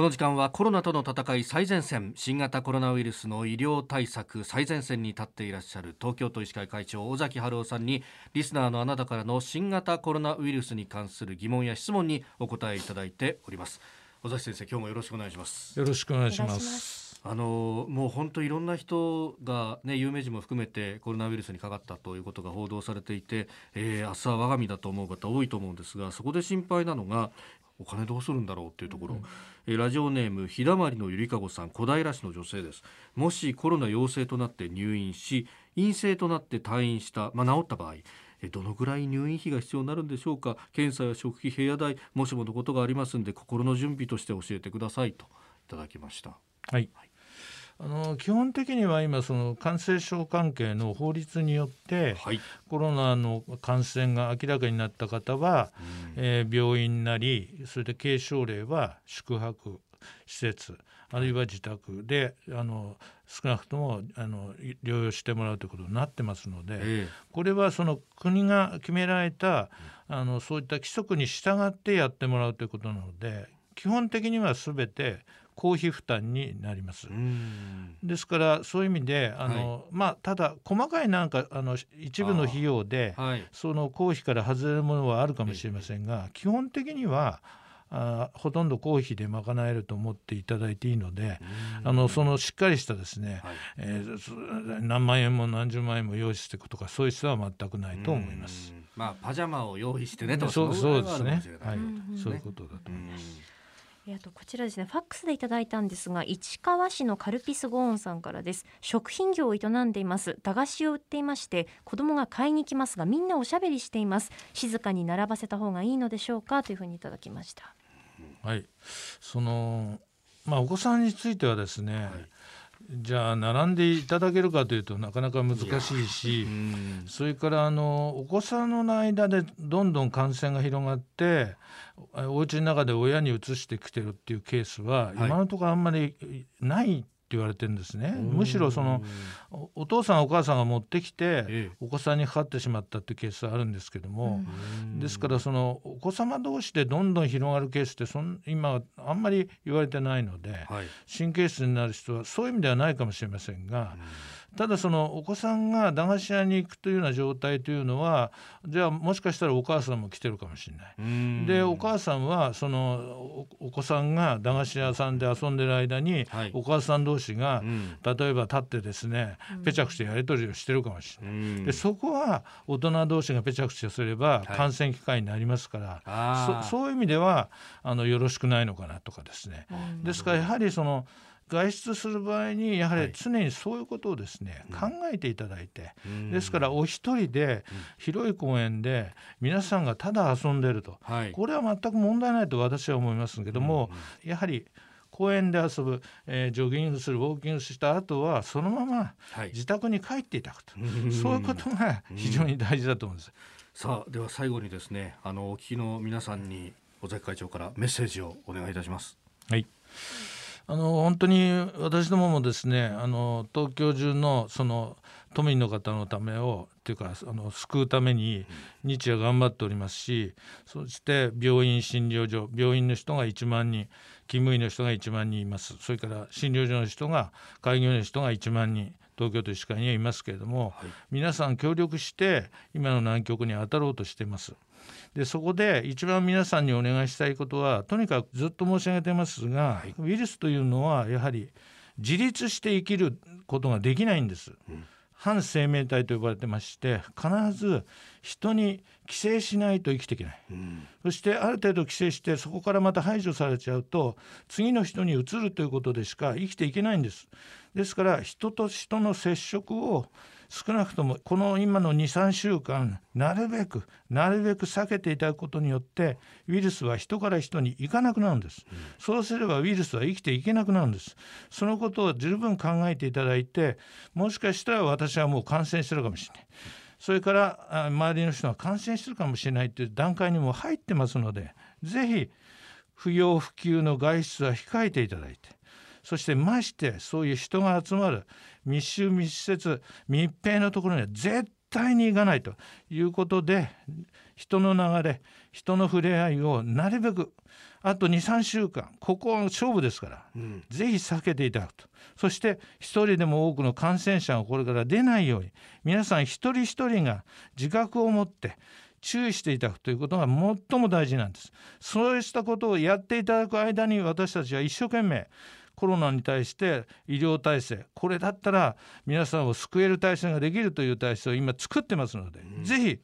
この時間はコロナとの戦い最前線新型コロナウイルスの医療対策最前線に立っていらっしゃる東京都医師会会長尾崎春夫さんにリスナーのあなたからの新型コロナウイルスに関する疑問や質問にお答えいただいております。尾崎先生今日もよろしくお願いします。よろしくお願いします。あのもう本当いろんな人が、ね、有名人も含めてコロナウイルスにかかったということが報道されていて、えー、明日は我が身だと思う方多いと思うんですがそこで心配なのがお金どうするんだろうっていうところ、うん、えラジオネーム日だまりのゆりかごさん小平市の女性です。もしコロナ陽性となって入院し陰性となって退院した、まあ、治った場合どのぐらい入院費が必要になるんでしょうか。検査や食費部屋代もしものことがありますんで心の準備として教えてくださいといただきました。はい、はいあの基本的には今その感染症関係の法律によって、はい、コロナの感染が明らかになった方は、うん、えー、病院なりそれで軽症例は宿泊施設あるいは自宅であの少なくともあの療養してもらうということになってますので、えー、これはその国が決められたあのそういった規則に従ってやってもらうということなので基本的には全て公費負担になります。ですからそういう意味であの、はい、まあ、ただ細かいなんかあの一部の費用で、はい、その公費から外れるものはあるかもしれませんが、基本的にはあほとんど公費で賄えると思っていただいていいのであのそのしっかりしたですね、はい、えー、何万円も何十万円も用意していくとかそういう必要は全くないと思います。まあ、パジャマを用意してねとそうそうですね、はい、そういうことだと思います。あとこちらですねファックスでいただいたんですが市川市のカルピスゴーンさんからです。食品業を営んでいます。駄菓子を売っていまして子供が買いに来ますがみんなおしゃべりしています。静かに並ばせた方がいいのでしょうか？というふうにいただきました。はい。そのまあお子さんについてはですね、はいじゃあ並んでいただけるかというとなかなか難しいしそれからあのお子さんの間でどんどん感染が広がってお家の中で親にうつしてきてるっていうケースは今のところあんまりない言われてるんですね。むしろそのお父さんお母さんが持ってきてお子さんにかかってしまったっていうケースはあるんですけどもですからそのお子様同士でどんどん広がるケースってそん今あんまり言われてないので、神経質になる人はそういう意味ではないかもしれませんが。ただそのお子さんが駄菓子屋に行くというような状態というのはじゃあもしかしたらお母さんも来てるかもしれない。でお母さんはそのお子さんが駄菓子屋さんで遊んでる間に、はい、お母さん同士が、うん、例えば立ってですねぺちゃくちゃやり取りをしてるかもしれない。でそこは大人同士がぺちゃくちゃすれば感染機会になりますから、はい、そそういう意味ではあのよろしくないのかなとかですね。ですからやはりその外出する場合にやはり常にそういうことをですね、はい、考えていただいて、うん、ですからお一人で広い公園で皆さんがただ遊んでると、はい、これは全く問題ないと私は思いますけども、うん、やはり公園で遊ぶ、えー、ジョギングするウォーキングした後はそのまま自宅に帰っていただくと、はい、そういうことが非常に大事だと思うんです。さあでは最後にですねあのお聞きの皆さんに尾崎会長からメッセージをお願いいたします。はいあの本当に私どももですねあの東京中のその都民の方のためをっていうかあの救うために日夜頑張っておりますしそして病院診療所病院の人が1万人勤務医の人が1万人いますそれから診療所の人が開業の人が1万人東京都医師会にはいますけれども、はい、皆さん協力して今の難局に当たろうとしています。でそこで一番皆さんにお願いしたいことはとにかくずっと申し上げてますが、はい、ウイルスというのはやはり自立して生きることができないんです。うん。反生命体と呼ばれてまして必ず人に寄生しないと生きていけない、うん、そしてある程度寄生してそこからまた排除されちゃうと次の人にうつるということでしか生きていけないんです。ですから人と人の接触を少なくともこの今の23週間なるべくなるべく避けていただくことによってウイルスは人から人に行かなくなるんです、うん、そうすればウイルスは生きていけなくなるんです。そのことを十分考えていただいてもしかしたら私はもう感染してるかもしれない。それから周りの人が感染してるかもしれないという段階にも入ってますのでぜひ不要不急の外出は控えていただいてそしてましてそういう人が集まる密集密接密閉のところには絶対に行かないということで人の流れ人の触れ合いをなるべくあと23週間ここは勝負ですから、うん、ぜひ避けていただくと。そして一人でも多くの感染者がこれから出ないように皆さん一人一人が自覚を持って注意していただくということが最も大事なんです。そうしたことをやっていただく間に私たちは一生懸命コロナに対して医療体制これだったら皆さんを救える体制ができるという体制を今作ってますので、うん、ぜひ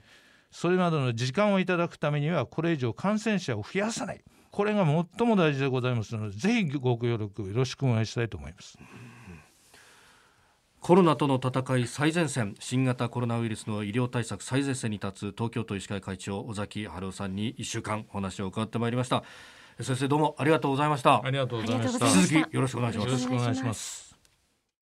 それまでの時間をいただくためにはこれ以上感染者を増やさない。これが最も大事でございますのでぜひご協力よろしくお願いしたいと思います。コロナとの戦い最前線新型コロナウイルスの医療対策最前線に立つ東京都医師会会長尾崎治夫さんに1週間お話を伺ってまいりました先生どうもありがとうございました。ありがとうございました。続きよろしくお願いします。よろしくお願いします